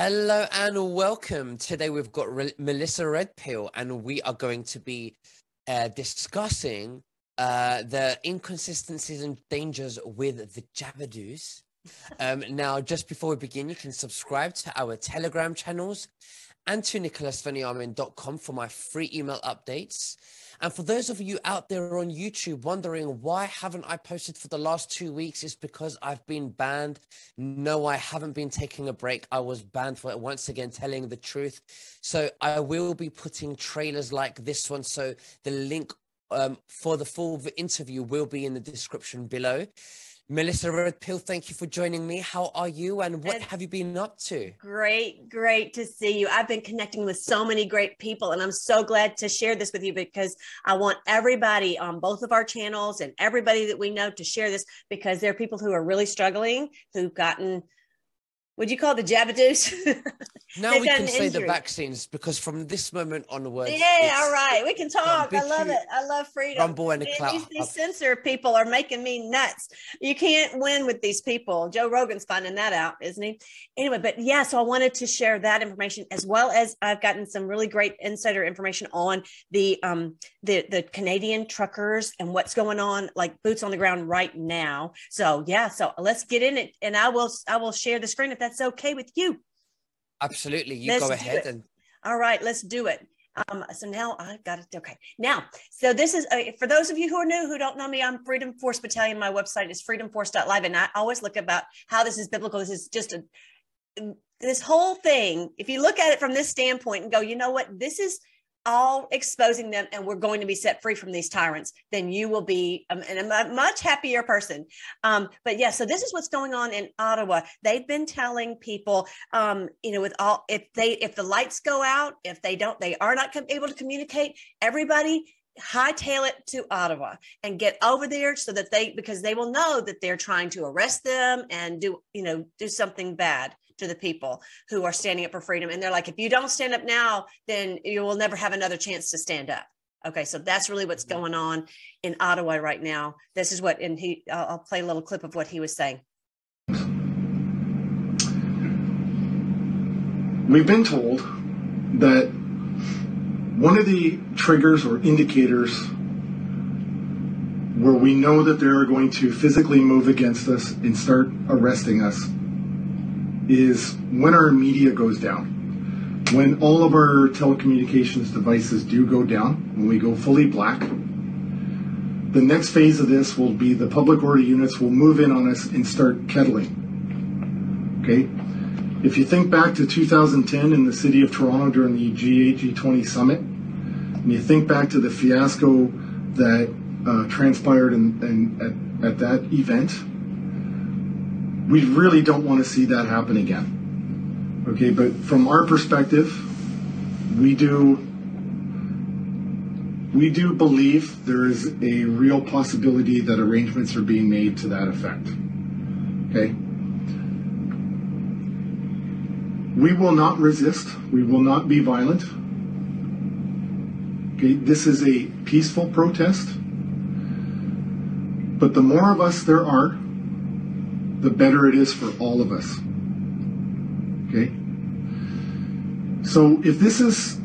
Hello and welcome. Today we've got Re- Melissa Redpill, and we are going to be uh, discussing uh, the inconsistencies and dangers with the Jabberdoos. Um, now, just before we begin, you can subscribe to our Telegram channels and to nicholasveniamin.com for my free email updates. And for those of you out there on YouTube wondering why haven't I posted for the last two weeks, it's because I've been banned. No, I haven't been taking a break. I was banned for once again telling the truth. So I will be putting trailers like this one. So the link um, for the full interview will be in the description below. Melissa Redpill, thank you for joining me. How are you and what have you been up to? Great, great to see you. I've been connecting with so many great people, and I'm so glad to share this with you because I want everybody on both of our channels and everybody that we know to share this because there are people who are really struggling, who've gotten would you call the Jabberdoos? now we can say injury. the vaccines because from this moment onwards. Yeah, all right. We can talk. I love it. I love freedom. Rumble and a cloud. These, these censor people are making me nuts. You can't win with these people. Joe Rogan's finding that out, isn't he? Anyway, but yeah, so I wanted to share that information as well as I've gotten some really great insider information on the um the the Canadian truckers and what's going on, like boots on the ground right now. So yeah, so let's get in it and I will I will share the screen if that's okay with you. Absolutely. You let's go ahead and all right, let's do it. Um, so now I've got it. Okay. Now, so this is uh, for those of you who are new, who don't know me, I'm Freedom Force Battalion. My website is freedomforce.live. And I always look about how this is biblical. This is just a, this whole thing. If you look at it from this standpoint and go, you know what, this is all exposing them and we're going to be set free from these tyrants, then you will be um, a much happier person. Um, but yeah, so this is what's going on in Ottawa. They've been telling people, um, you know, with all if they if the lights go out, if they don't, they are not able to communicate. Everybody hightail it to Ottawa and get over there so that they because they will know that they're trying to arrest them and do you know do something bad to the people who are standing up for freedom. And they're like, if you don't stand up now, then you will never have another chance to stand up. Okay, so that's really what's mm-hmm. going on in Ottawa right now. This is what, and he, I'll play a little clip of what he was saying. We've been told that one of the triggers or indicators where we know that they're going to physically move against us and start arresting us is when our media goes down. When all of our telecommunications devices do go down, when we go fully black, the next phase of this will be the public order units will move in on us and start kettling. Okay? If you think back to 2010 in the city of Toronto during the G8 G20 summit, and you think back to the fiasco that uh, transpired in, in, at, at that event, we really don't want to see that happen again. Okay, but from our perspective, we do we do believe there is a real possibility that arrangements are being made to that effect. Okay? We will not resist. We will not be violent. Okay, this is a peaceful protest. But the more of us there are, the better it is for all of us. Okay? So if this is,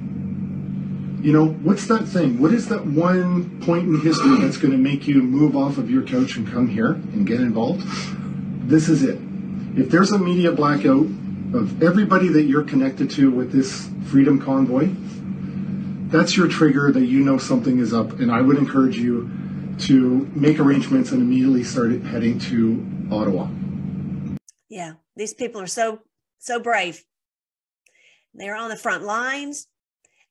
you know, what's that thing? What is that one point in history that's going to make you move off of your couch and come here and get involved? This is it. If there's a media blackout of everybody that you're connected to with this freedom convoy, that's your trigger that you know something is up. And I would encourage you to make arrangements and immediately start heading to Ottawa. Yeah, these people are so so brave. They're on the front lines,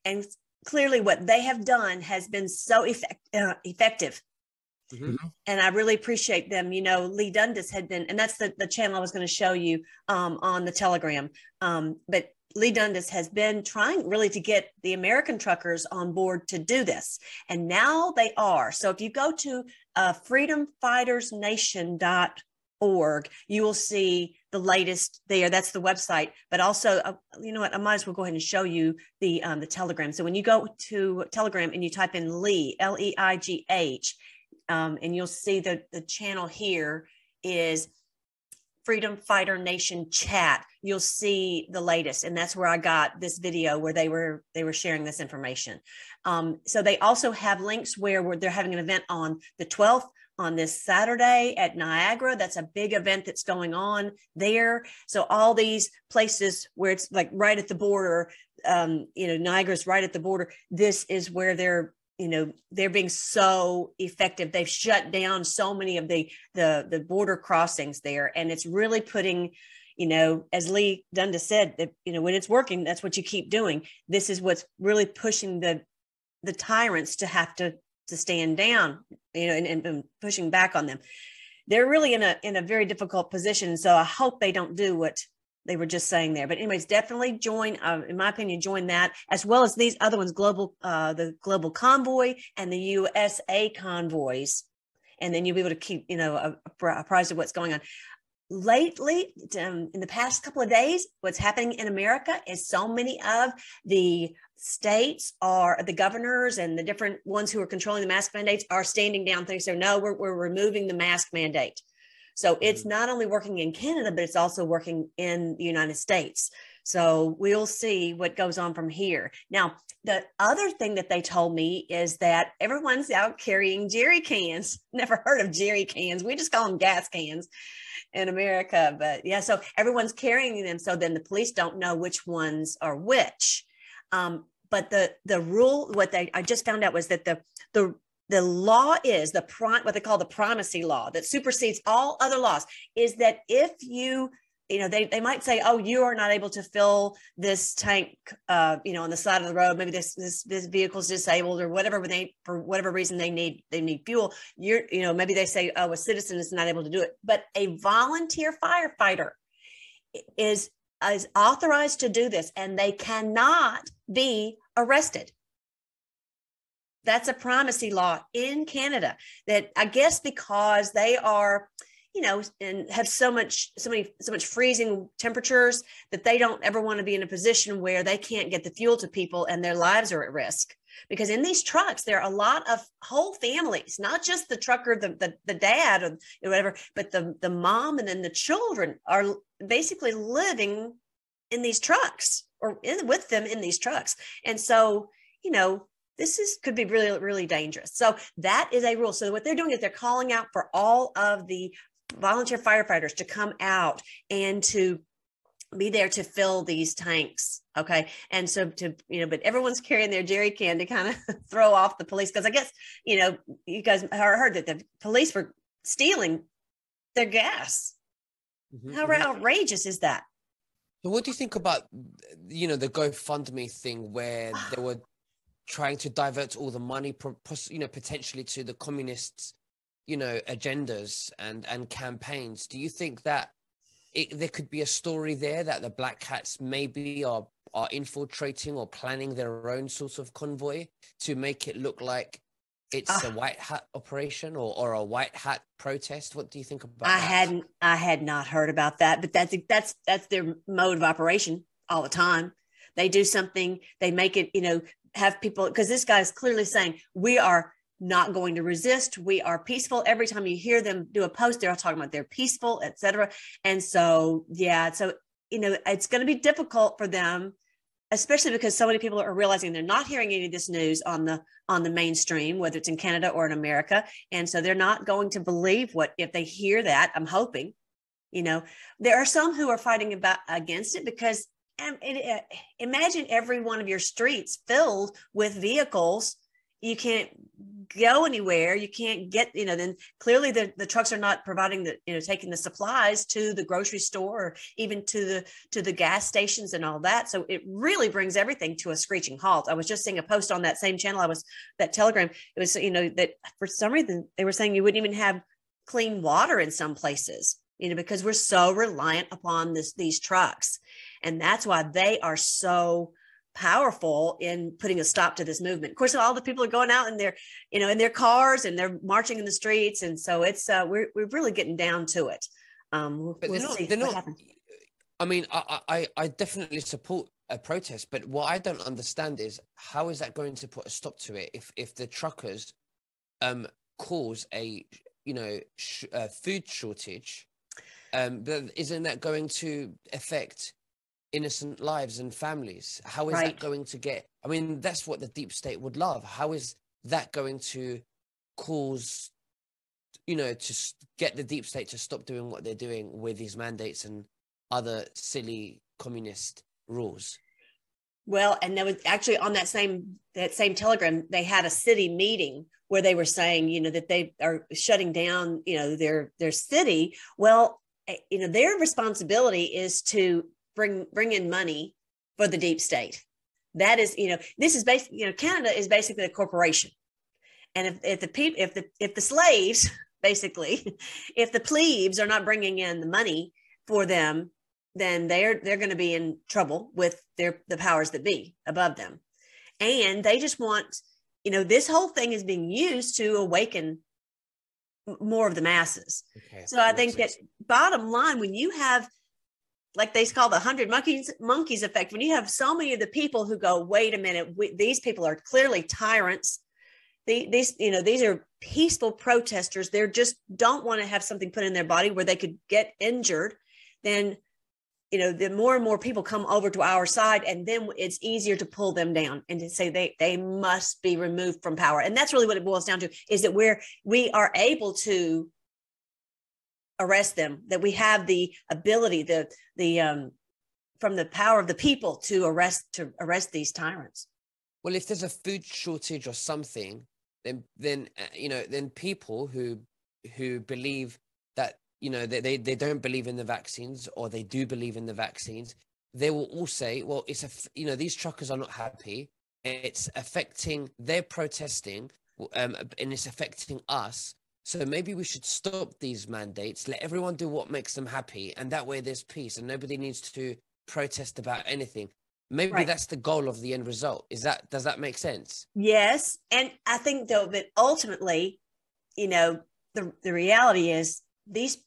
and clearly, what they have done has been so effect, uh, effective. Mm-hmm. And I really appreciate them. You know, Leigh Dundas had been, and that's the, the channel I was going to show you um, on the Telegram. Um, but Leigh Dundas has been trying really to get the American truckers on board to do this. And now they are. So if you go to uh, freedomfightersnation.org, org you will see the latest there. That's the website. But also uh, you know what? I might as well go ahead and show you the um, the telegram. So when you go to telegram and you type in Leigh l-e-i-g-h um, and you'll see the the channel here is Freedom Fighter Nation chat, you'll see the latest, and that's where I got this video where they were they were sharing this information. Um, so they also have links where, where they're having an event on the 12th on this Saturday at Niagara. That's a big event that's going on there. So all these places where it's like right at the border, um, you know, Niagara's right at the border. This is where they're you know they're being so effective they've shut down so many of the the the border crossings there and it's really putting you know as leigh dundas said that you know when it's working that's what you keep doing this is what's really pushing the the tyrants to have to to stand down you know and, and pushing back on them. They're really in a in a very difficult position so i hope they don't do what they were just saying there. But anyways definitely join uh, in my opinion join that as well as these other ones global uh, the global convoy and the usa convoys. And then you'll be able to keep you know apprised of what's going on lately um, in the past couple of days what's happening in america is so many of the states are the governors and the different ones who are controlling the mask mandates are standing down. They say no we're, we're removing the mask mandate so it's mm-hmm. not only working in canada but it's also working in the united states so we'll see what goes on from here now the other thing that they told me is that everyone's out carrying jerry cans never heard of jerry cans we just call them gas cans in America. But yeah, so everyone's carrying them. So then the police don't know which ones are which. Um, but the the rule, what they I just found out was that the the the law is the what they call the primacy law that supersedes all other laws is that if you you know they, they might say oh you are not able to fill this tank uh, you know on the side of the road. Maybe this this this vehicle's disabled or whatever when they for whatever reason they need they need fuel. You're you know maybe they say oh a citizen is not able to do it. But a volunteer firefighter is is authorized to do this and they cannot be arrested that's a primacy law in canada that i guess because they are you know, and have so much, so many, so much freezing temperatures that they don't ever want to be in a position where they can't get the fuel to people and their lives are at risk. Because in these trucks, there are a lot of whole families, not just the trucker, the the, the dad or whatever, but the the mom and then the children are basically living in these trucks or in, with them in these trucks. And so, you know, this is could be really really dangerous. So that is a rule. So what they're doing is they're calling out for all of the volunteer firefighters to come out and to be there to fill these tanks okay? And so to you know but everyone's carrying their jerry can to kind of throw off the police because i guess you know you guys heard that the police were stealing their gas. Mm-hmm, how mm-hmm. outrageous is that? So what do you think about you know the gofundme thing where there were trying to divert all the money you know potentially to the communists you know agendas and and campaigns. Do you think that it, there could be a story there that the black hats maybe are are infiltrating or planning their own sort of convoy to make it look like it's uh, a white hat operation or, or a white hat protest? What do you think about i that? hadn't i had not heard about that but that's that's that's their mode of operation all the time. They do something they make it you know have people because this guy is clearly saying we are not going to resist. We are peaceful. Every time you hear them do a post, they're all talking about they're peaceful, etc. And so, yeah, so you know, it's going to be difficult for them, especially because so many people are realizing they're not hearing any of this news on the on the mainstream, whether it's in Canada or in America, and so they're not going to believe what if they hear that. I'm hoping, you know, there are some who are fighting about against it because. It, uh, imagine every one of your streets filled with vehicles. You can't go anywhere. You can't get you know then clearly the, the trucks are not providing the you know taking the supplies to the grocery store or even to the to the gas stations and all that. So it really brings everything to a screeching halt. I was just seeing a post on that same channel i was that telegram it was you know that for some reason they were saying you wouldn't even have clean water in some places you know because we're so reliant upon this these trucks and that's why they are so powerful in putting a stop to this movement. Of course, all the people are going out in their, you know, in their cars and they're marching in the streets, and so it's uh, we're we're really getting down to it. Um, but we'll they're not, they're not I mean, I, I I definitely support a protest, but what I don't understand is how is that going to put a stop to it if if the truckers um cause a you know sh- a food shortage Um, but isn't that going to affect innocent lives and families? How is Right. that going to get? I mean, that's what the deep state would love. How is that going to cause, you know, to get the deep state to stop doing what they're doing with these mandates and other silly communist rules? Well, and there was actually on that same that same telegram, they had a city meeting where they were saying, you know, that they are shutting down, you know, their their city. Well, Eh, you know, their responsibility is to bring bring in money for the deep state. That is, you know, this is basically, you know, Canada is basically a corporation. And if, if the people, if the if the slaves, basically, if the plebes are not bringing in the money for them, then they're they're going to be in trouble with their the powers that be above them and they just want you know this whole thing is being used to awaken more of the masses Okay. so i think that. Bottom line when you have like they call the 100 monkeys monkeys effect when you have so many of the people who go wait a minute we, these people are clearly tyrants. The, these you know these are peaceful protesters. They're just don't want to have something put in their body where they could get injured. Then you know the more and more people come over to our side and then it's easier to pull them down and to say they they must be removed from power. And that's really what it boils down to is that we're we are able to arrest them that we have the ability the the um from the power of the people to arrest to arrest these tyrants Well, if there's a food shortage or something, then then uh, you know then people who who believe that you know they, they they don't believe in the vaccines or they do believe in the vaccines, they will all say, well, it's a you know these truckers are not happy. It's affecting they're protesting, um, and it's affecting us. So maybe we should stop these mandates. Let everyone do what makes them happy, and that way there's peace, and nobody needs to protest about anything. Maybe Right. that's the goal of the end result. Is that does that make sense? Yes, and I think though that ultimately, you know, the the reality is these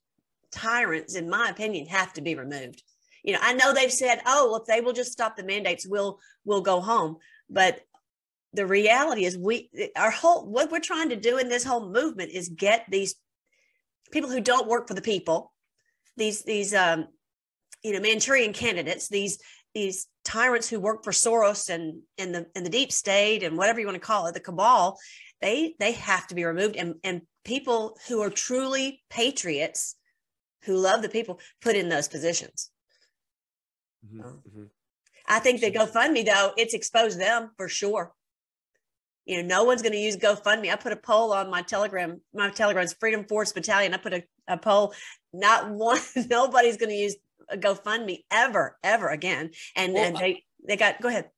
tyrants, in my opinion, have to be removed. You know, I know they've said, "Oh, well, if they will just stop the mandates, we'll we'll go home," but the reality is, we our whole what we're trying to do in this whole movement is get these people who don't work for the people, these these um, you know Manchurian candidates, these these tyrants who work for Soros and and the and the deep state and whatever you want to call it, the cabal, they they have to be removed. And and people who are truly patriots, who love the people, put in those positions. Mhm, Oh. mhm. I think the Sure. GoFundMe though, it's exposed them for sure. You know, no one's going to use GoFundMe. I put a poll on my Telegram. My Telegram's Freedom Force Battalion. I put a, a poll. Not one. Nobody's going to use GoFundMe ever, ever again. And Well, and they they got. Go ahead.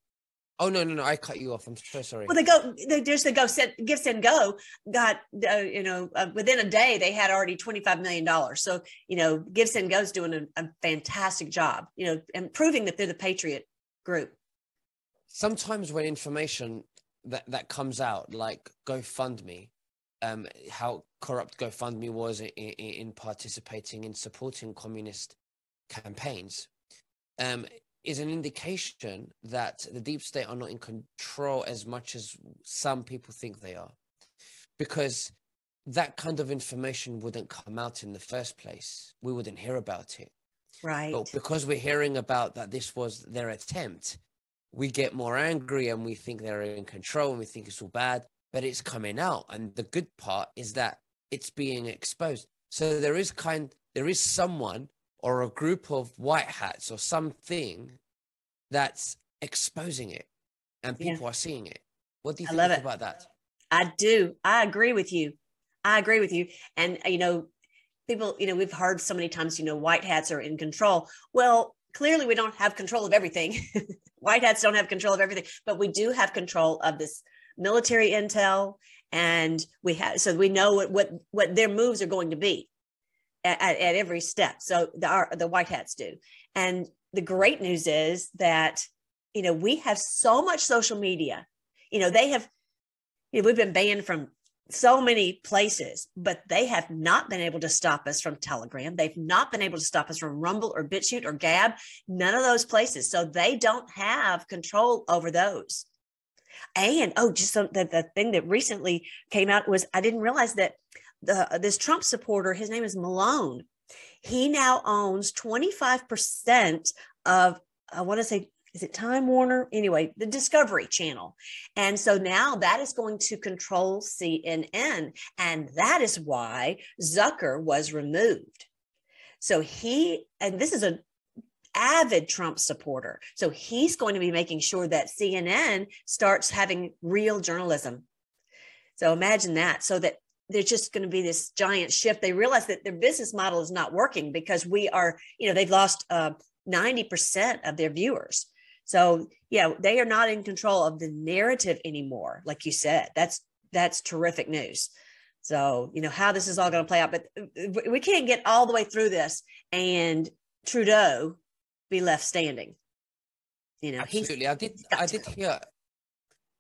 Oh no, no, no! I cut you off. I'm so sorry. Well, they go. they- There's the Go Send Give Send Go. Got uh, you know uh, within a day they had already 25 million dollars. So you know Give Send Go's doing a, a fantastic job. You know, and proving that they're the patriot group. Sometimes when information that that comes out, like GoFundMe, um, how corrupt GoFundMe was in, in, in participating in supporting communist campaigns, um, is an indication that the deep state are not in control as much as some people think they are, because that kind of information wouldn't come out in the first place. We wouldn't hear about it. Right. But because we're hearing about that this was their attempt, we get more angry and we think they're in control and we think it's all bad, but it's coming out. And the good part is that it's being exposed. So there is kind there is someone or a group of white hats or something that's exposing it and Yeah. people are seeing it. What do you I think about that? I do. I agree with you. I agree with you. And uh, you know, people, you know, we've heard so many times, you know, white hats are in control. Well, clearly we don't have control of everything. white hats don't have control of everything, but we do have control of this military intel and we have so we know what what what their moves are going to be at, at, at every step. So the our, the white hats do. And the great news is that you know, we have so much social media. You know, they have you know, we've been banned from so many places, but they have not been able to stop us from Telegram. They've not been able to stop us from Rumble or BitChute or Gab, none of those places. So they don't have control over those. And oh, just some, the, the thing that recently came out was I didn't realize that the this Trump supporter, his name is Malone. He now owns 25% of, I want to say, is it Time Warner? Anyway, the Discovery Channel. And so now that is going to control CNN. And that is why Zucker was removed. So he, and this is an avid Trump supporter. So he's going to be making sure that CNN starts having real journalism. So imagine that. So that there's just going to be this giant shift. They realize that their business model is not working because we are, you know, they've lost uh, 90% of their viewers. So yeah, they are not in control of the narrative anymore. Like you said, that's that's terrific news. So you know how this is all going to play out, but we can't get all the way through this and Trudeau be left standing. You know, absolutely. I did. I did hear.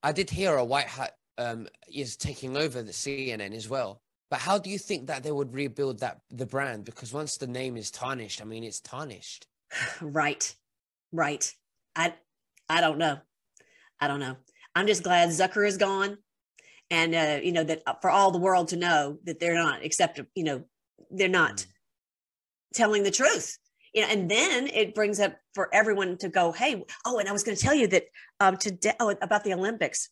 I did hear a white hat um, is taking over the CNN as well. But how do you think that they would rebuild that the brand? Because once the name is tarnished, I mean, it's tarnished. Right, right. I, I don't know. I don't know. I'm just glad Zucker is gone, and uh, you know that uh, for all the world to know that they're not accept. You know, they're not mm. telling the truth you know, and then it brings up for everyone to go, hey, oh, and I was going to tell you that um, today oh, about the Olympics.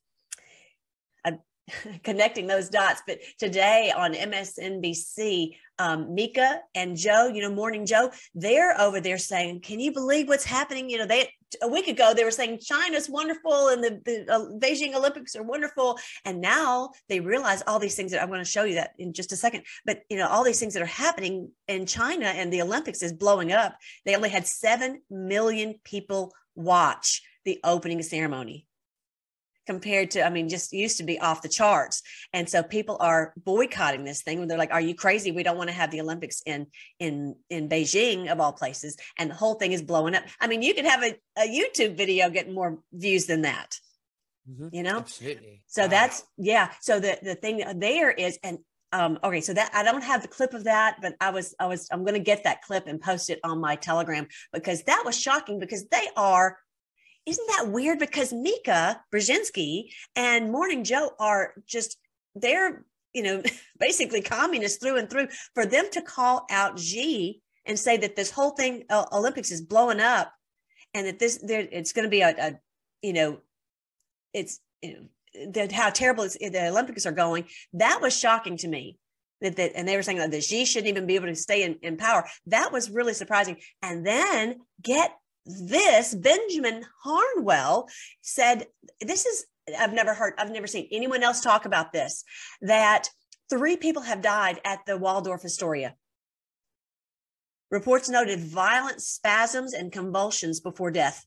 connecting those dots. But today on MSNBC, um, Mika and Joe, you know, Morning Joe, they're over there saying, "Can you believe what's happening?" You know, they a week ago they were saying China's wonderful and the, the uh, Beijing Olympics are wonderful, and now they realize all these things that I'm going to show you that in just a second. But you know, all these things that are happening in China and the Olympics is blowing up. They only had seven million people watch the opening ceremony compared to, I mean, just used to be off the charts. And so people are boycotting this thing when they're like, are you crazy? We don't want to have the Olympics in, in, in Beijing of all places. And the whole thing is blowing up. I mean, you could have a, a YouTube video getting more views than that. Mm-hmm. You know, absolutely. So wow. that's yeah. So the the thing there is, and um, okay, so that I don't have the clip of that, but I was I was I'm going to get that clip and post it on my Telegram because that was shocking because they are isn't that weird? Because Mika Brzezinski and Morning Joe are just, they're, you know, basically communists through and through. For them to call out Xi and say that this whole thing, uh, Olympics is blowing up and that this, there, it's going to be a, a, you know, it's, you know, that how terrible the Olympics are going. That was shocking to me. That, that and they were saying that Xi shouldn't even be able to stay in, in power. That was really surprising. And then get this benjamin harnwell said this is i've never heard i've never seen anyone else talk about this that three people have died at the waldorf astoria. Reports noted violent spasms and convulsions before death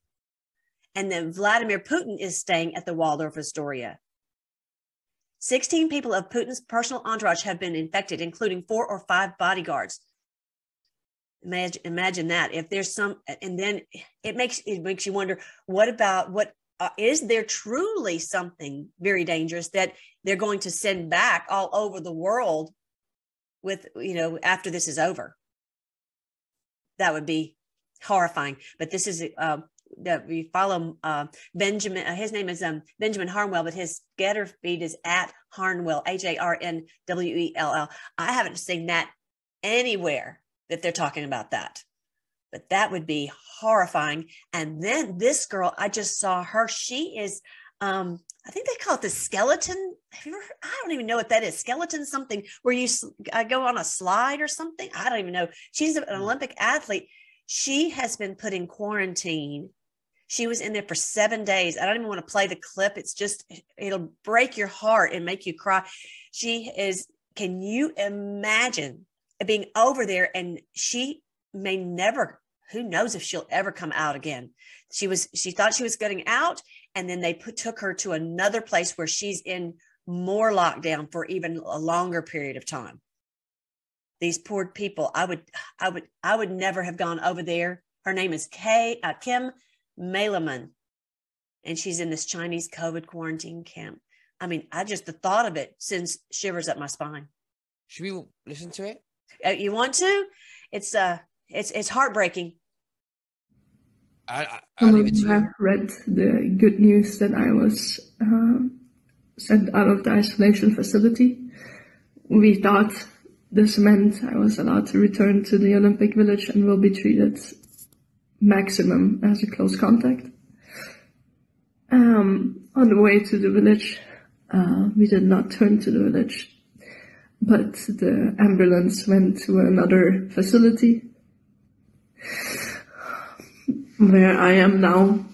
and then vladimir putin is staying at the waldorf astoria. 16 people of putin's personal entourage have been infected including four or five bodyguards Imagine, imagine that. If there's some, and then it makes it makes you wonder what about what uh, is there truly something very dangerous that they're going to send back all over the world with you know after this is over? That would be horrifying. But this is uh, that we follow uh, benjamin uh, his name is um, benjamin harnwell but his GETTR feed is at harnwell h-a-r-n-w-e-l-l i haven't seen that anywhere that they're talking about that. But that would be horrifying. And then this girl, I just saw her. She is, um, I think they call it the skeleton. Have you ever? Heard? I don't even know what that is. Skeleton something where you uh, go on a slide or something. I don't even know. She's an hmm. Olympic athlete. She has been put in quarantine. She was in there for seven days. I don't even want to play the clip. It's just, it'll break your heart and make you cry. She is, can you imagine being over there and she may never who knows if she'll ever come out again. She was she thought she was getting out and then they put took her to another place where she's in more lockdown for even a longer period of time. These poor people i would i would i would never have gone over there. Her name is Kay, uh, kim Meylemans, and she's in this chinese covid quarantine camp. I mean i just the thought of it sends shivers up my spine. Should we listen to it you want to? It's uh, it's it's heartbreaking. I, I, Some of you have read the good news that I was uh, sent out of the isolation facility. We thought this meant I was allowed to return to the Olympic Village and will be treated maximum as a close contact. Um, on the way to the village, uh, we did not turn to the village, but the ambulance went to another facility where I am now.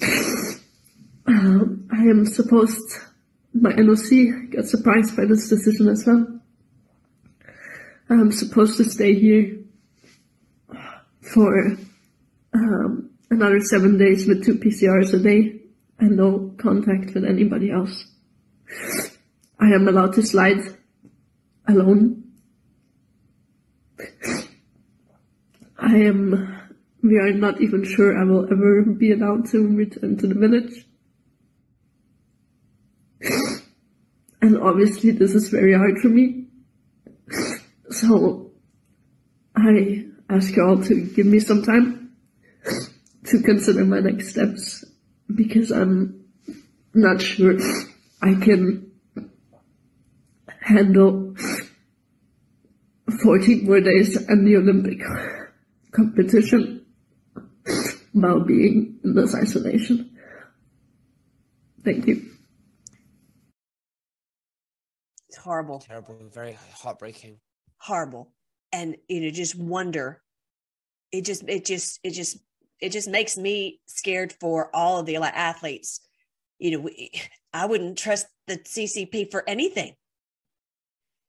Uh, I am supposed, my NOC got surprised by this decision as well. I'm supposed to stay here for um, another seven days with two PCRs a day and no contact with anybody else. I am allowed to slide alone. I am, we are not even sure I will ever be allowed to return to the village. and obviously this is very hard for me. So I ask you all to give me some time to consider my next steps because I'm not sure I can handle 14 more days and the Olympic competition while being in this isolation. Thank you. It's horrible. Terrible, very heartbreaking. Horrible. And you know, just wonder. It just it just it just it just makes me scared for all of the athletes. You know, we, I wouldn't trust the CCP for anything.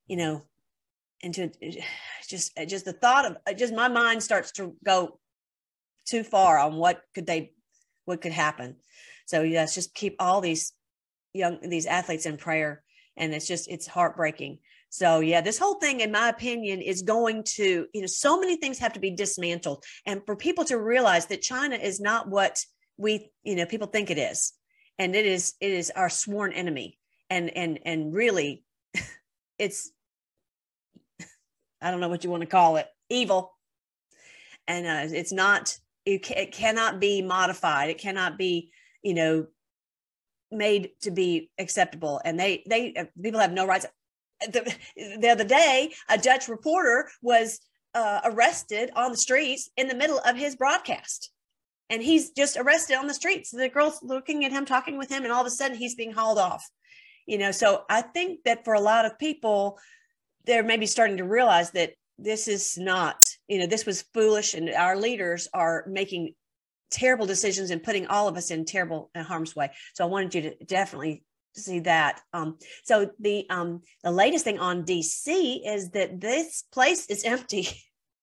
You know, and to just just the thought of just my mind starts to go too far on what could they what could happen. So yes, just keep all these young these athletes in prayer, and it's just it's heartbreaking. So yeah, this whole thing, in my opinion, is going to, you know, so many things have to be dismantled. And for people to realize that China is not what we, you know, people think it is. And it is, it is our sworn enemy. And and and really, it's I don't know what you want to call it, evil. And uh, it's not, it, it cannot be modified. It cannot be, you know, made to be acceptable. And they, they, uh, people have no rights the, the other day, a Dutch reporter was uh, arrested on the streets in the middle of his broadcast. And he's just arrested on the streets. The girl's looking at him, talking with him, and all of a sudden he's being hauled off. You know, so I think that for a lot of people, they're maybe starting to realize that this is not, you know, this was foolish, and our leaders are making terrible decisions and putting all of us in terrible and harm's way. So I wanted you to definitely see that. Um, so the um, the latest thing on DC is that this place is empty.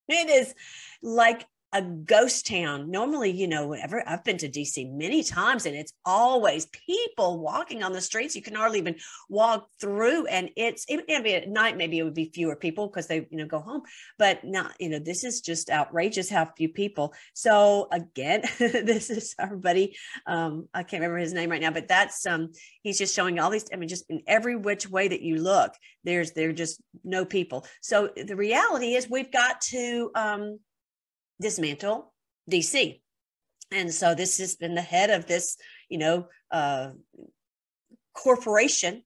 it is like a ghost town. Normally, you know, whenever I've been to DC many times and it's always people walking on the streets. You can hardly even walk through. And it's it, be at night, maybe it would be fewer people because they, you know, go home. But not, you know, this is just outrageous how few people. So again, this is our buddy. Um, I can't remember his name right now, but that's um he's just showing all these, I mean, just in every which way that you look, there's there just no people. So the reality is we've got to um dismantle DC. And so this has been the head of this, you know, uh, corporation.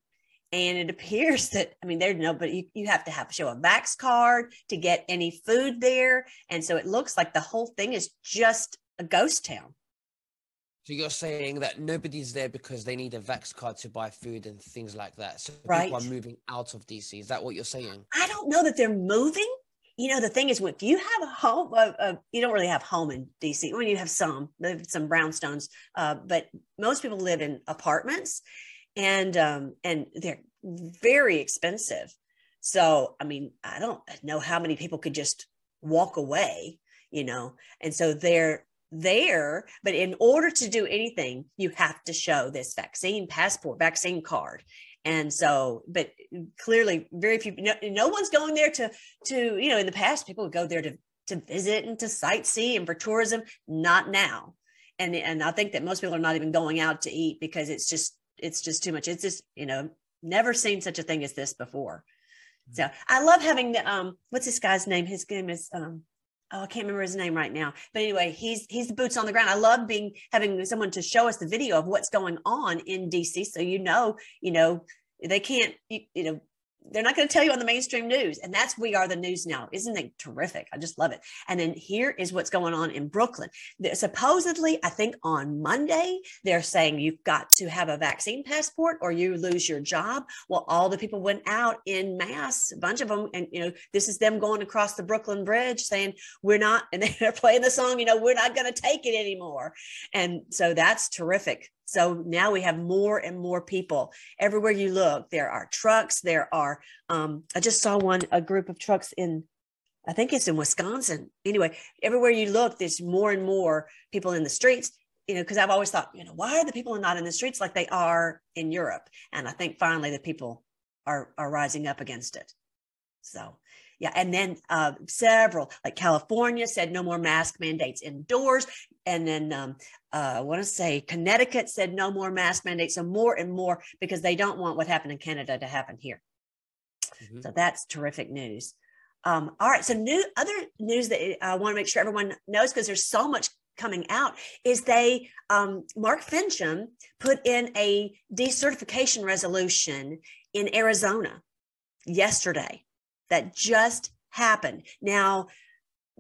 And it appears that, I mean, there's nobody, you, you have to have show a Vax card to get any food there. And so it looks like the whole thing is just a ghost town. So you're saying that nobody's there because they need a Vax card to buy food and things like that. So right. people are moving out of DC. Is that what you're saying? I don't know that they're moving you know the thing is if you have a home uh, uh, you don't really have home in dc when you have some some brownstones uh, but most people live in apartments and um, and they're very expensive. So i mean i don't know how many people could just walk away you know and so they're there but in order to do anything you have to show this vaccine passport vaccine card and so but clearly very few no, no one's going there to to you know in the past people would go there to to visit and to sightsee and for tourism not now. And and i think that most people are not even going out to eat because it's just it's just too much. It's just you know never seen such a thing as this before. Mm-hmm. so i love having the um what's this guy's name? His name is um oh, I can't remember his name right now. But anyway, he's he's the boots on the ground. I love being having someone to show us the video of what's going on in DC, so you know, you know, they can't, you, you know, they're not going to tell you on the mainstream news. And that's We Are the News now. Isn't it terrific? I just love it. And then here is what's going on in Brooklyn. Supposedly, I think on Monday, they're saying you've got to have a vaccine passport or you lose your job. Well, all the people went out in mass, a bunch of them. And, you know, this is them going across the Brooklyn Bridge saying, we're not, and they're playing the song, you know, we're not going to take it anymore. And so that's terrific. So now we have more and more people everywhere you look. There are trucks. There are, um, I just saw one, a group of trucks in, I think it's in Wisconsin. Anyway, everywhere you look, there's more and more people in the streets, you know, because I've always thought, you know, why are the people not in the streets like they are in Europe? And I think finally the people are, are rising up against it. So yeah. And then uh, several, like California said no more mask mandates indoors. And then um, uh, I want to say Connecticut said no more mask mandates. So more and more because they don't want what happened in Canada to happen here. Mm-hmm. So that's terrific news. Um, all right. So new other news that I want to make sure everyone knows because there's so much coming out is they um, Mark Finchem put in a decertification resolution in Arizona yesterday that just happened. Now,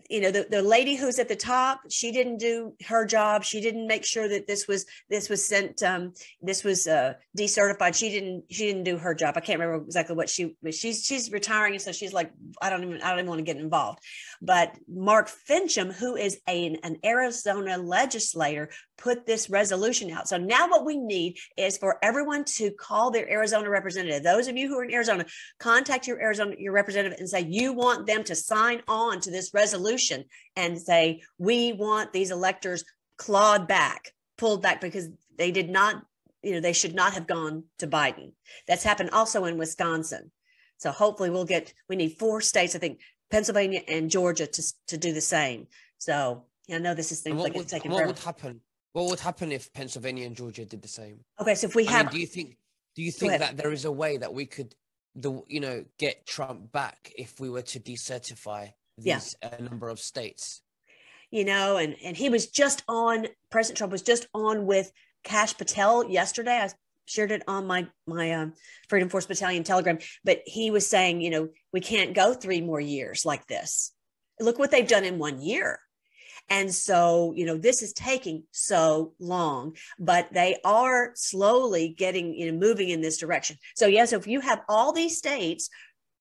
you know the, the lady who's at the top she didn't do her job. She didn't make sure that this was this was sent um this was uh decertified. She didn't she didn't do her job. I can't remember exactly what she she's she's retiring and so she's like i don't even i don't even want to get involved. But mark finchem who is a, an arizona legislator put this resolution out so now what we need is for everyone to call their arizona representative those of you who are in arizona contact your arizona your representative and say you want them to sign on to this resolution and say, we want these electors clawed back, pulled back because they did not, you know, they should not have gone to Biden. That's happened also in Wisconsin. So hopefully we'll get, we need four states, I think Pennsylvania and Georgia to, to do the same. So I know this is things like would, it's taking What forever. would happen? What would happen if Pennsylvania and Georgia did the same? Okay, so if we I have, mean, do you think do you think that there is a way that we could the you know get Trump back if we were to decertify these yeah. a number of states. You know, and and he was just on. President Trump was just on with Kash Patel yesterday. I shared it on my my um, Freedom Force Battalion Telegram. But he was saying, you know, we can't go three more years like this. Look what they've done in one year. And so, you know, this is taking so long, but they are slowly getting, you know, moving in this direction. So, yes, So, if you have all these states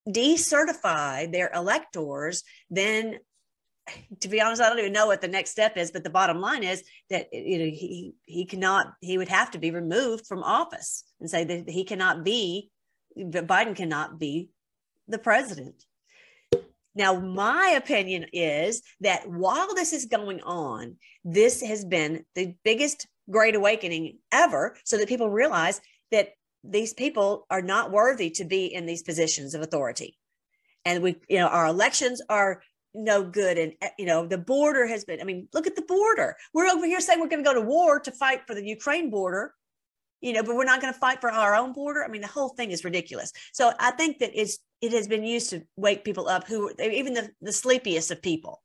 decertify their electors, then to be honest, I don't even know what the next step is, but the bottom line is that you know he he cannot he would have to be removed from office and say that he cannot be that Biden cannot be the president. Now, my opinion is that while this is going on, this has been the biggest great awakening ever, so that people realize that these people are not worthy to be in these positions of authority. And we, you know, our elections are no good. And, eh, you know, the border has been, I mean, look at the border. We're over here saying we're going to go to war to fight for the Ukraine border, you know, but we're not going to fight for our own border. I mean, the whole thing is ridiculous. So I think that it's, it has been used to wake people up who, even the, the sleepiest of people.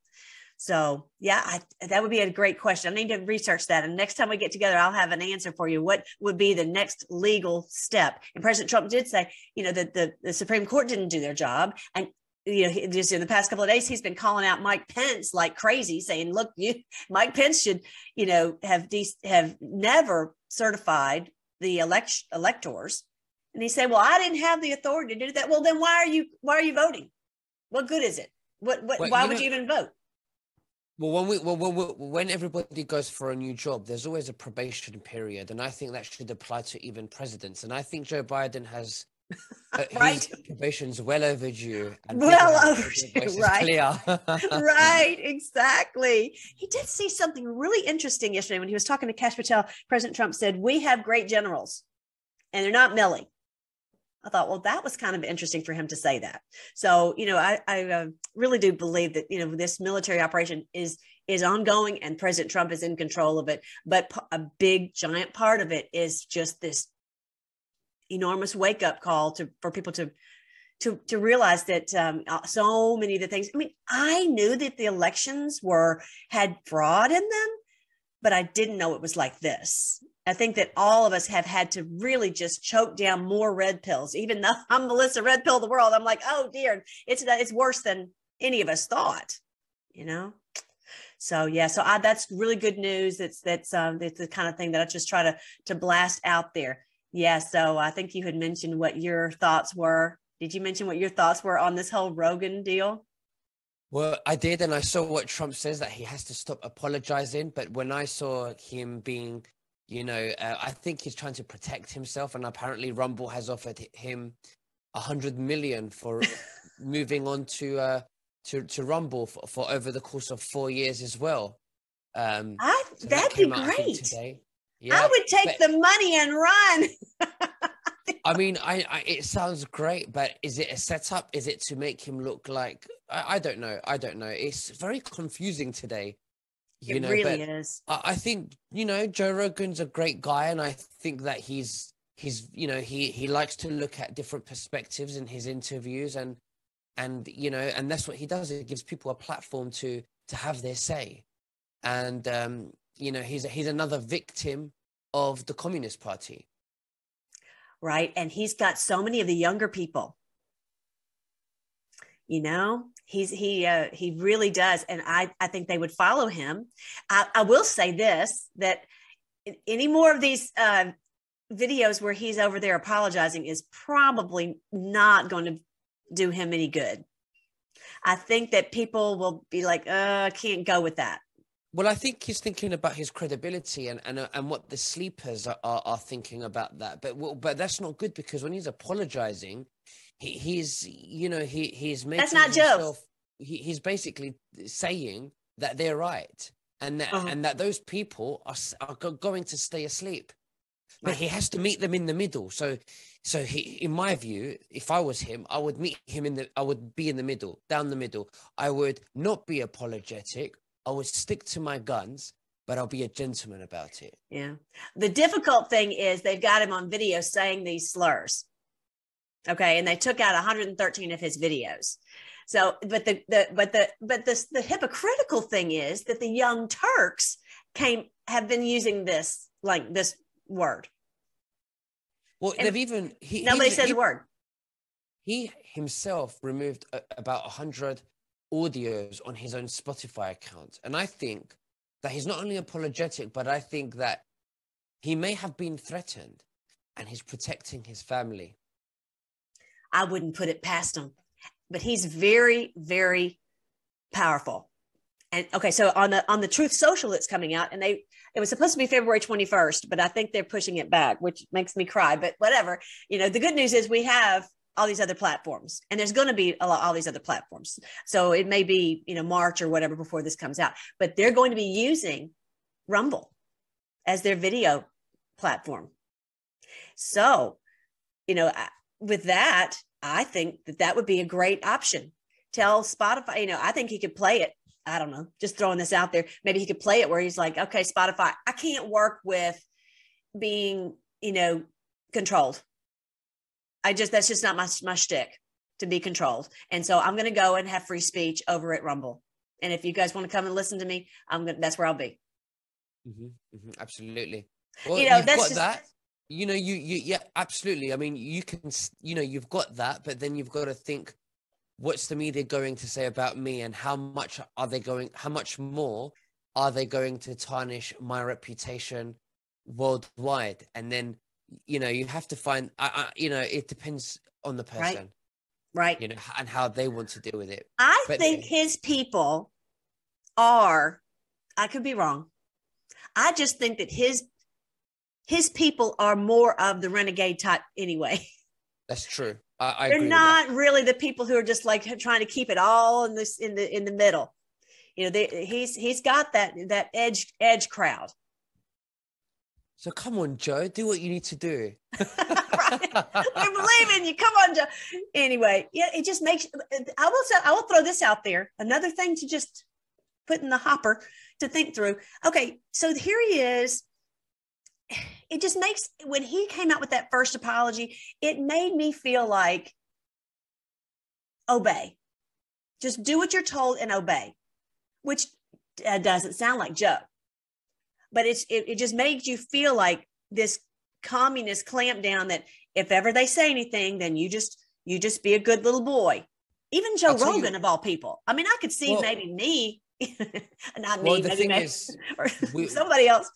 So yeah, I, that would be a great question. I need to research that. And next time we get together, I'll have an answer for you. What would be the next legal step? And President Trump did say, you know, that the, the Supreme Court didn't do their job. And you know, just in the past couple of days, he's been calling out Mike Pence like crazy, saying, "Look, you, Mike Pence should, you know, have de- have never certified the elect- electors." And he said, "Well, I didn't have the authority to do that." Well, then why are you why are you voting? What good is it? What, what why you would know, you even vote? Well, when we well, well, when everybody goes for a new job, there's always a probation period, and I think that should apply to even presidents. And I think Joe Biden has uh, right. his probation's well overdue. well overdue, right? right, exactly. He did see something really interesting yesterday when he was talking to Kash Patel. President Trump said, "We have great generals, and they're not Milley." I thought, well, that was kind of interesting for him to say that. So, you know, I, I uh, really do believe that, you know, this military operation is is ongoing and President Trump is in control of it. But a big, giant part of it is just this enormous wake up call to for people to to to realize that um, uh, so many of the things. I mean, I knew that the elections were had fraud in them, but I didn't know it was like this. I think that all of us have had to really just choke down more red pills. Even though I'm Melissa Red Pill of the world, I'm like, oh dear, it's it's worse than any of us thought. You know. So yeah, so I, that's really good news. It's that's um, it's the kind of thing that I just try to to blast out there. Yeah. So I think you had mentioned what your thoughts were. Did you mention what your thoughts were on this whole Rogan deal? Well, I did, and I saw what Trump says that he has to stop apologizing. But when I saw him being you know, uh, I think he's trying to protect himself, and apparently Rumble has offered him a hundred million for moving on to uh, to to Rumble for, for, over the course of four years as well. Um, I, so that'd that be great. today. Yeah, I would take but, the money and run. I mean, I, I, it sounds great, but is it a setup? Is it to make him look like I, I don't know. I don't know. It's very confusing today. You it know, really is. I think you know Joe Rogan's a great guy, and I think that he's he's you know he he likes to look at different perspectives in his interviews, and and you know, and that's what he does. It gives people a platform to to have their say, and um, you know, he's he's another victim of the Communist Party. Right, and he's got so many of the younger people. You know, he's he uh, he really does. And i i think they would follow him. I, I will say this that any more of these uh, videos where he's over there apologizing is probably not going to do him any good. I think that people will be like uh, i can't go with that. Well, I think he's thinking about his credibility and and, uh, and what the sleepers are, are, are thinking about that. But well, but that's not good because when he's apologizing, he, he's you know he he's making that's not himself, he, he's basically saying that they're right and that uh-huh. and that those people are are going to stay asleep. But he has to meet them in the middle. So so he in my view if i was him i would meet him in the i would be in the middle down the middle. I would not be apologetic. I would stick to my guns but i'll be a gentleman about it. Yeah. The difficult thing is they've got him on video saying these slurs Okay. And they took out 113 of his videos. So, but the, the, but the, but this, the hypocritical thing is that the young Turks came, have been using this, like this word. Well, and they've even, he, nobody says he, a word. He himself removed a, about 100 audios on his own Spotify account. And I think that he's not only apologetic, but I think that he may have been threatened and he's protecting his family. I wouldn't put it past him. But he's very, very powerful. And okay, so on the on the Truth Social that's coming out, and they it was supposed to be February 21st, but I think they're pushing it back, which makes me cry. But whatever, you know, the good news is we have all these other platforms, and there's going to be a lot all these other platforms. So it may be you know March or whatever before this comes out, but they're going to be using Rumble as their video platform. So, you know, with that, I think that that would be a great option. Tell Spotify, you know, I think he could play it. I don't know, just throwing this out there. Maybe he could play it where he's like, okay, Spotify, I can't work with being, you know, controlled. I just, that's just not my, my shtick to be controlled. And so I'm going to go and have free speech over at Rumble. And if you guys want to come and listen to me, I'm going to, that's where I'll be. Mm-hmm, mm-hmm, absolutely. Well, you know, that's just, that you know you you yeah absolutely. I mean you can you know you've got that but then you've got to think what's the media going to say about me and how much are they going how much more are they going to tarnish my reputation worldwide? And then you know you have to find I, I you know it depends on the person right, right. you know and how they want to deal with it. I but, think his people are i could be wrong. I just think that his his people are more of the renegade type anyway. That's true. I, I They're not really the people who are just like trying to keep it all in this in the in the middle. You know, they, he's he's got that that edge edge crowd. So come on, Joe, do what you need to do. right. We believe in you. Come on, Joe. Anyway, yeah, it just makes. I will say, I will throw this out there. Another thing to just put in the hopper to think through. Okay, so here he is it just makes when he came out with that first apology, it made me feel like obey. Just do what you're told and obey, which uh, doesn't sound like Joe, but it's it, it just makes you feel like this communist clampdown that if ever they say anything, then you just you just be a good little boy. Even Joe Rogan you, of all people. I mean, I could see well, maybe me, not well, me, maybe, maybe is, or we, somebody else.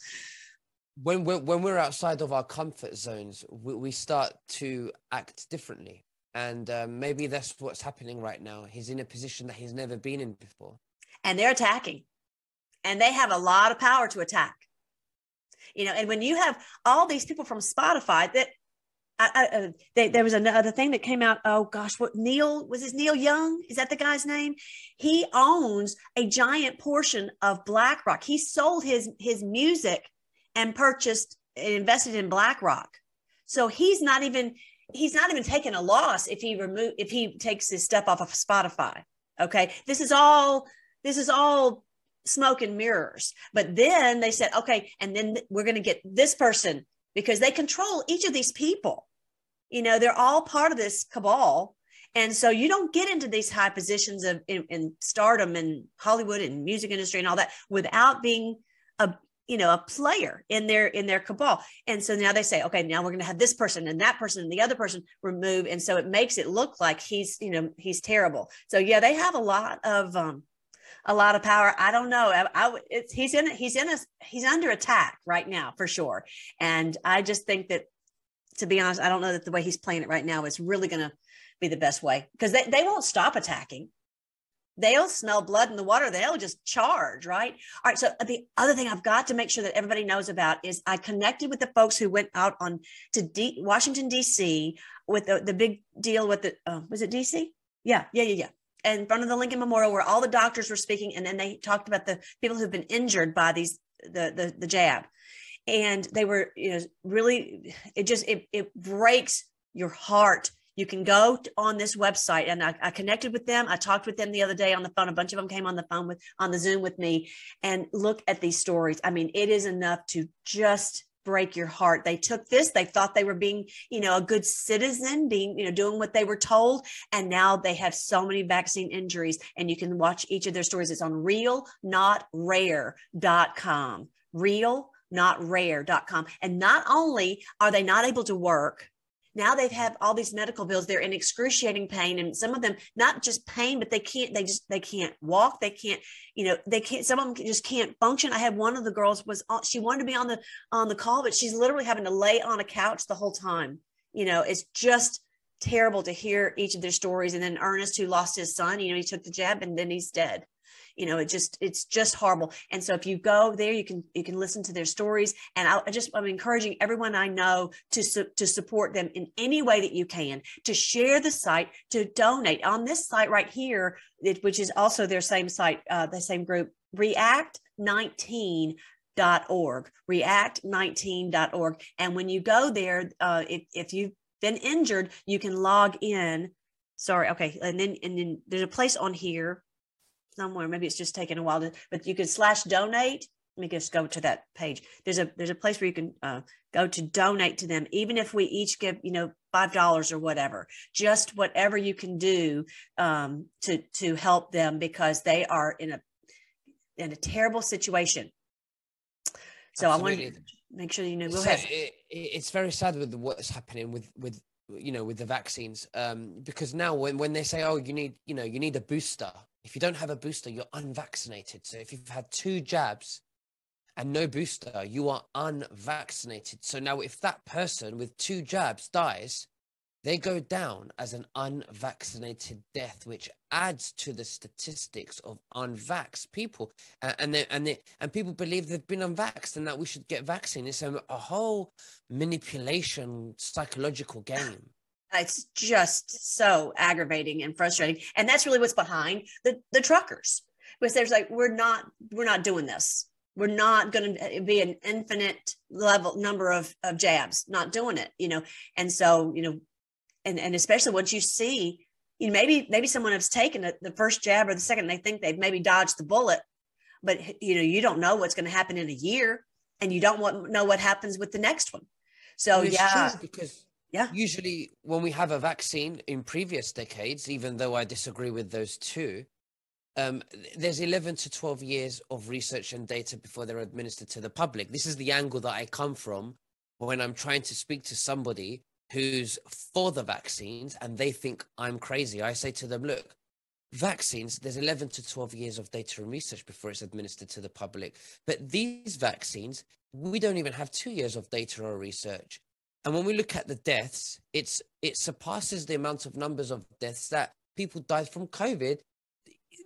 When we're when we're outside of our comfort zones, we, we start to act differently, and um, maybe that's what's happening right now. He's in a position that he's never been in before, and they're attacking, and they have a lot of power to attack. You know, and when you have all these people from Spotify that I, I, uh, they, there was another thing that came out. Oh gosh, what Neil was his Neil Young? Is that the guy's name? He owns a giant portion of BlackRock. He sold his his music and purchased and invested in BlackRock. So he's not even he's not even taking a loss if he remove if he takes his stuff off of Spotify. Okay, this is all this is all smoke and mirrors. But then they said, okay, and then we're going to get this person because they control each of these people. You know, they're all part of this cabal. And so you don't get into these high positions of in, in stardom and Hollywood and music industry and all that without being you know a player in their in their cabal and so now they say okay now we're going to have this person and that person and the other person remove and so it makes it look like he's you know he's terrible so yeah they have a lot of um a lot of power. I don't know. I, I it's, he's in he's in a he's under attack right now for sure. And I just think that to be honest, I don't know that the way he's playing it right now is really going to be the best way because they, they won't stop attacking. They'll smell blood in the water. They'll just charge, right? All right. So the other thing I've got to make sure that everybody knows about is I connected with the folks who went out on to D, Washington D.C. with the, the big deal with the uh, was it D.C. Yeah, yeah, yeah, yeah in front of the Lincoln Memorial where all the doctors were speaking, and then they talked about the people who've been injured by these the the, the jab, and they were you know really it just it it breaks your heart. You can go on this website, and I, I connected with them. I talked with them the other day on the phone. A bunch of them came on the phone with on the Zoom with me, and look at these stories. I mean, it is enough to just break your heart. They took this, they thought they were being, you know, a good citizen, being, you know, doing what they were told. And now they have so many vaccine injuries. And you can watch each of their stories. It's on realnotrare.com. Real not rare.com. And not only are they not able to work, now they mm-hmm. have all these medical bills they're in excruciating pain and some of them not just pain but they can't they just they can't walk they can't you know they can't some of them just can't function. I had one of the girls was she wanted to be on the on the call but she's literally having to lay on a couch the whole time. You know it's just terrible to hear each of their stories and then ernest who lost his son you know he took the jab and then he's dead you know it just it's just horrible. And so if you go there you can you can listen to their stories. And I, I just i'm encouraging everyone i know to su- to support them in any way that you can to share the site to donate. On this site right here it, which is also their same site uh, the same group react 19 org react19.org and when you go there uh, if, if you've been injured you can log in. Sorry okay. And then and then there's a place on here somewhere. Maybe it's just taking a while to, but you can slash donate. Let me just go to that page. There's a there's a place where you can uh, go to donate to them, even if we each give you know five dollars or whatever, just whatever you can do um, to to help them because they are in a in a terrible situation. So Absolutely. I want to make sure you know. Go ahead. It, it's very sad with what's happening with with you know with the vaccines um, because now when when they say oh you need you know you need a booster if you don't have a booster, you're unvaccinated. So if you've had two jabs and no booster, you are unvaccinated. So now, if that person with two jabs dies, they go down as an unvaccinated death, which adds to the statistics of unvaxxed people. Uh, and they, and they, and people believe they've been unvaxxed and that we should get vaccine. It's a, a whole manipulation, psychological game it's just so aggravating and frustrating. And that's really what's behind the the truckers because there's like we're not we're not doing this. We're not going to uh, be an infinite level number of, of jabs not doing it you know? And so you know and and especially once you see you know maybe maybe someone has taken the, the first jab or the second they think they've maybe dodged the bullet but you know you don't know what's going to happen in a year and you don't want know what happens with the next one. So yeah. because Yeah. Usually, when we have a vaccine in previous decades, even though I disagree with those two, um, there's 11 to 12 years of research and data before they're administered to the public. This is the angle that I come from when I'm trying to speak to somebody who's for the vaccines and they think I'm crazy. I say to them, look, vaccines, there's 11 to 12 years of data and research before it's administered to the public. But these vaccines, we don't even have two years of data or research. And when we look at the deaths, it's it surpasses the amount of numbers of deaths that people died from COVID,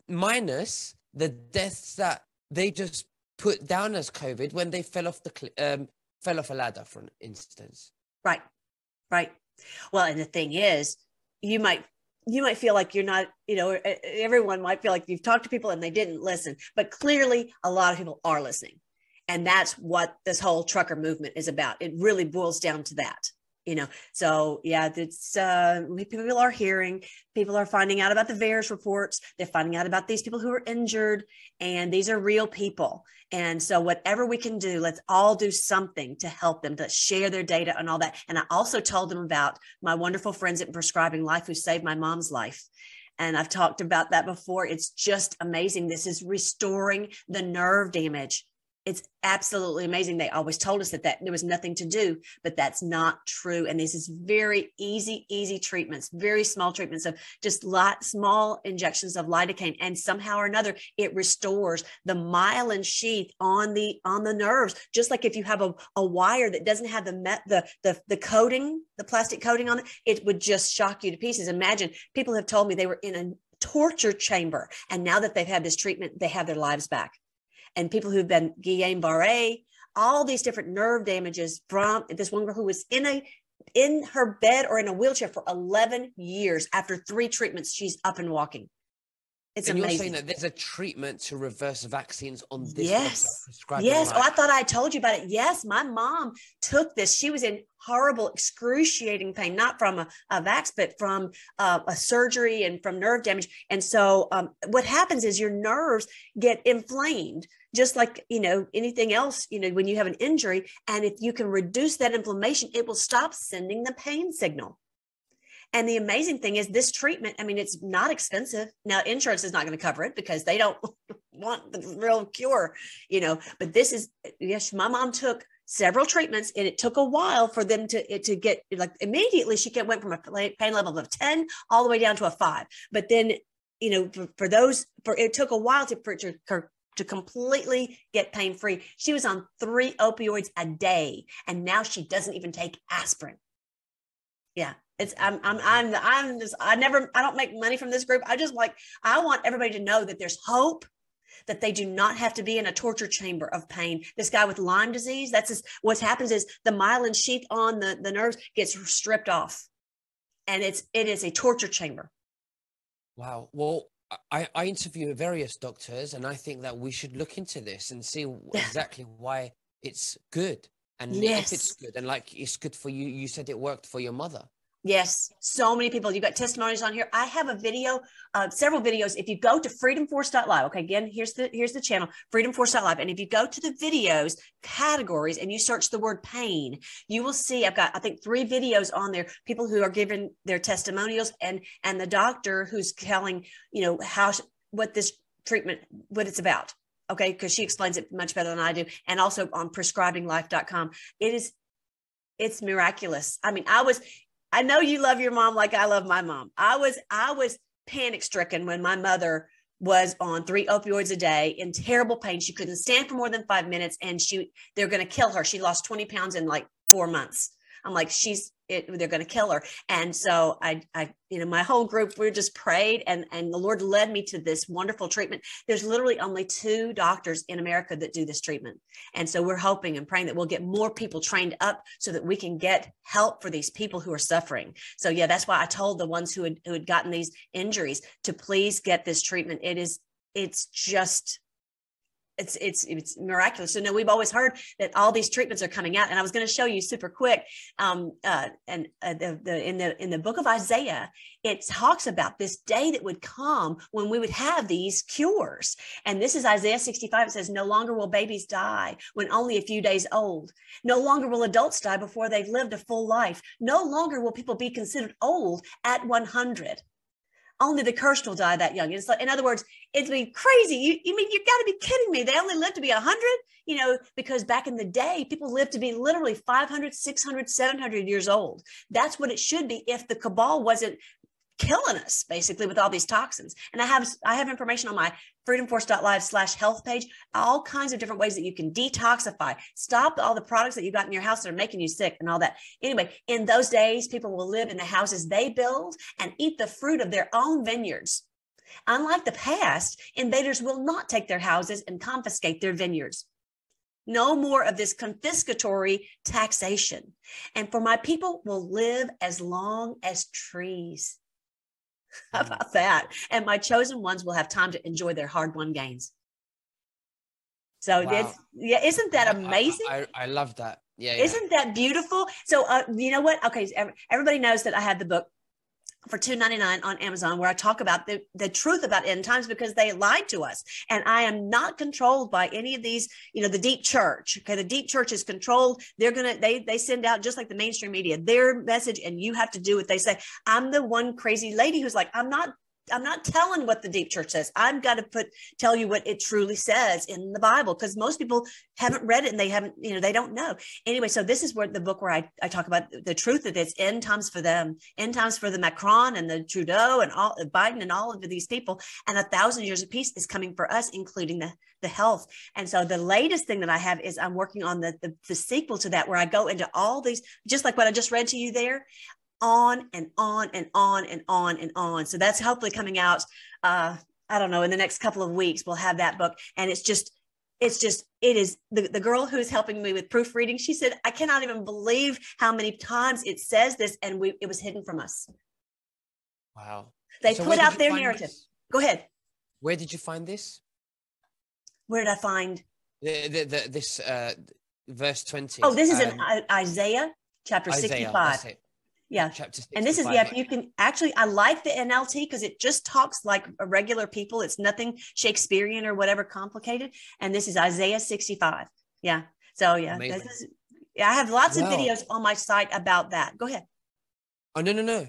minus the deaths that they just put down as COVID when they fell off the um, fell off a ladder, for instance. Right, right. Well, and the thing is, you might you might feel like you're not, you know, everyone might feel like you've talked to people and they didn't listen, but clearly a lot of people are listening. And that's what this whole trucker movement is about. It really boils down to that you know so yeah it's uh people are hearing people are finding out about the VAERS reports they're finding out about these people who are injured and these are real people and so whatever we can do let's all do something to help them to share their data and all that and i also told them about my wonderful friends at prescribing life who saved my mom's life and I've talked about that before. It's just amazing. This is restoring the nerve damage it's absolutely amazing. They always told us that, that there was nothing to do, but that's not true. And this is very easy, easy treatments, very small treatments of just light, small injections of lidocaine, and somehow or another it restores the myelin sheath on the on the nerves. Just like if you have a, a wire that doesn't have the met the, the the coating, the plastic coating on it, it would just shock you to pieces. Imagine people have told me they were in a torture chamber, and now that they've had this treatment, they have their lives back and people who've been Guillain-Barré, all these different nerve damages from this one girl who was in a in her bed or in a wheelchair for 11 years. After three treatments, she's up and walking. It's and amazing. you're saying that there's a treatment to reverse vaccines on this yes. Yes. Oh, I thought I told you about it. Yes, my mom took this. She was in horrible, excruciating pain, not from a, a vax, but from uh, a surgery and from nerve damage. And so, um, what happens is your nerves get inflamed, just like you know anything else. You know, when you have an injury, and if you can reduce that inflammation, it will stop sending the pain signal. And the amazing thing is this treatment, I mean, it's not expensive. Now, insurance is not going to cover it because they don't want the real cure, you know, but this is, yes, my mom took several treatments and it took a while for them to, to get like immediately she went from a pain level of 10 all the way down to a five. But then, you know, for, for those, for it took a while to, for, to, to completely get pain free. She was on three opioids a day and now she doesn't even take aspirin. Yeah, it's I'm I'm I'm I'm just I never I don't make money from this group. I just like I want everybody to know that there's hope that they do not have to be in a torture chamber of pain. This guy with Lyme disease, that's what happens is the myelin sheath on the, the nerves gets stripped off. And it's it is a torture chamber. Wow. Well, I, I interview various doctors and I think that we should look into this and see exactly why it's good and yes. if it's good and like it's good for you. You said it worked for your mother. Yes, so many people. You got testimonies on here. I have a video, uh, several videos. If you go to freedomforce.live, okay, again, here's the here's the channel, freedomforce.live. And if you go to the videos categories and you search the word pain, you will see I've got I think three videos on there. People who are giving their testimonials and and the doctor who's telling you know how what this treatment what it's about. Okay, because she explains it much better than I do, and also on prescribinglife.com. It is it's miraculous. I mean, I was I know you love your mom like I love my mom. I was I was panic stricken when my mother was on three opioids a day in terrible pain. She couldn't stand for more than five minutes, and she they're going to kill her. She lost twenty pounds in like four months. I'm like, she's it, they're going to kill her. And so I, I, you know, my whole group, we just prayed and, and the Lord led me to this wonderful treatment. There's literally only two doctors in America that do this treatment. And so we're hoping and praying that we'll get more people trained up so that we can get help for these people who are suffering. So yeah, that's why I told the ones who had, who had gotten these injuries to please get this treatment. It is, it's just it's it's it's miraculous. So no, we've always heard that all these treatments are coming out, and I was going to show you super quick. Um, uh, and uh, the, the in the in the book of Isaiah, it talks about this day that would come when we would have these cures. And this is Isaiah 65. It says, "No longer will babies die when only a few days old. No longer will adults die before they've lived a full life. No longer will people be considered old at 100." Only the cursed will die that young. It's like, in other words, it's be crazy. You, you mean you've got to be kidding me? They only live to be 100, you know, because back in the day, people lived to be literally 500, 600, 700 years old. That's what it should be if the cabal wasn't killing us basically with all these toxins. And I have I have information on my freedomforce.live slash health page, all kinds of different ways that you can detoxify, stop all the products that you got in your house that are making you sick and all that. Anyway, in those days, people will live in the houses they build and eat the fruit of their own vineyards. Unlike the past, invaders will not take their houses and confiscate their vineyards. No more of this confiscatory taxation. And for my people will live as long as trees. How about that? And my chosen ones will have time to enjoy their hard won gains. So wow. yeah, isn't that amazing? I, I, I love that. Yeah, Isn't that beautiful? So uh, you know what? Okay, everybody knows that I have the book for two ninety nine on Amazon, where I talk about the, the truth about end times because they lied to us. And I am not controlled by any of these, you know, the deep church. Okay. The deep church is controlled. They're going to, they, they send out just like the mainstream media, their message, and you have to do what they say. I'm the one crazy lady who's like, I'm not I'm not telling what the deep church says. I've got to put tell you what it truly says in the Bible because most people haven't read it and they haven't, you know, they don't know. Anyway, so this is where the book where I, I talk about the truth that it's end times for them, end times for the Macron and the Trudeau and all uh, Biden and all of these people. And a thousand years of peace is coming for us, including the the health. And so the latest thing that I have is I'm working on the, the, the sequel to that where I go into all these, just like what I just read to you there on and on and on and on and on. So that's hopefully coming out. Uh, I don't know in the next couple of weeks we'll have that book, and it's just it's just it is the, the girl who's helping me with proofreading she said i cannot even believe how many times it says this and we it was hidden from us. Wow. They so put out their narrative. this? go ahead. Where did you find this? Where did i find the, the, the this uh verse 20 oh this is um, in isaiah chapter isaiah, 65 yeah. Chapter and this is yeah you can actually i like the nlt because it just talks like regular people. It's nothing shakespearean or whatever complicated. And this is isaiah 65 yeah. So yeah this is yeah i have lots wow. of videos on my site about that. Go ahead. Oh no no no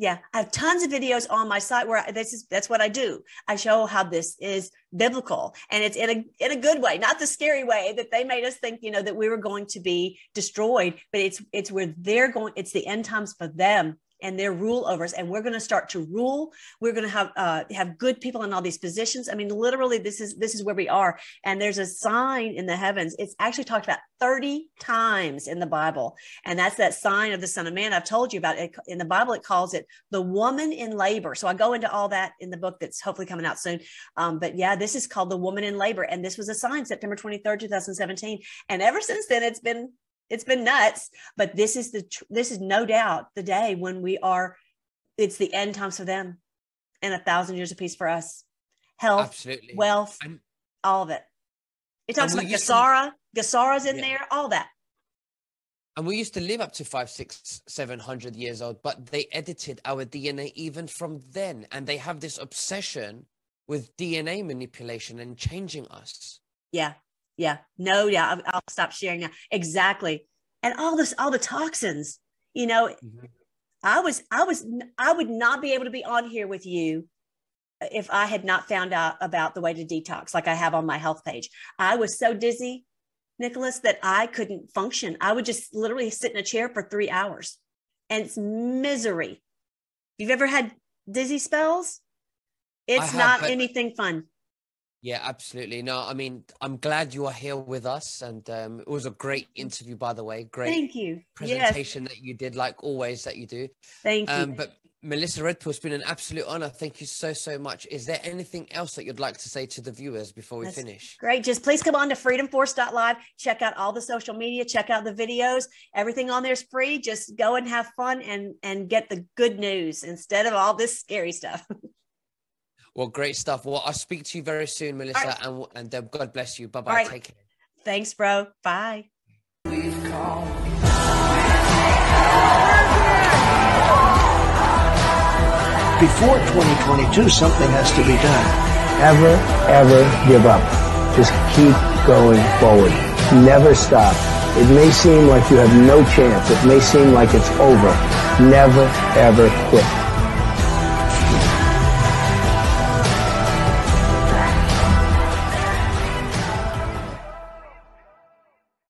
yeah, I have tons of videos on my site where I, this is that's what I do. I show how this is biblical and it's in a in a good way, not the scary way that they made us think, you know, that we were going to be destroyed, but it's it's where they're going it's the end times for them and their rule over us and we're going to start to rule. We're going to have uh, have good people in all these positions. I mean literally this is this is where we are. And there's a sign in the heavens. It's actually talked about 30 times in the bible. And that's that sign of the son of man i've told you about. It in the bible it calls it the woman in labor. So i go into all that in the book that's hopefully coming out soon. Um, but yeah this is called the woman in labor. And this was a sign september 23rd 2017 and ever since then it's been it's been nuts but this is the this is no doubt the day when we are it's the end times for them and a thousand years of peace for us. Health Absolutely. wealth and, all of it. It talks about GESARA GESARA's in yeah. there all that. And we used to live up to five six seven hundred years old but they edited our dna even from then. And they have this obsession with dna manipulation and changing us. Yeah yeah. No yeah I'll, I'll, stop sharing now exactly. And all this all the toxins you know mm-hmm. i was i was i would not be able to be on here with you if i had not found out about the way to detox like i have on my health page. I was so dizzy nicholas that i couldn't function. I would just literally sit in a chair for three hours. And it's misery. You've ever had dizzy spells? It's have, not anything fun yeah, absolutely. No, I mean, I'm glad you are here with us, and um, it was a great interview, by the way. Great, thank you. Presentation yes. that you did, like always, that you do. Thank um, you. But Melissa Redpill, it's been an absolute honor. Thank you so, so much. Is there anything else that you'd like to say to the viewers before we That's finish? Great. Just please come on to freedomforce.live. Check out all the social media, check out the videos. Everything on there is free. Just go and have fun and and get the good news instead of all this scary stuff. Well, great stuff. Well, I'll speak to you very soon, Melissa, right. and and uh, God bless you. Bye bye. right. Take care. Thanks, bro. Bye. before 2022, something has to be done. Ever, ever give up. Just keep going forward. Never stop. It may seem like you have no chance. It may seem like it's over. Never, ever quit.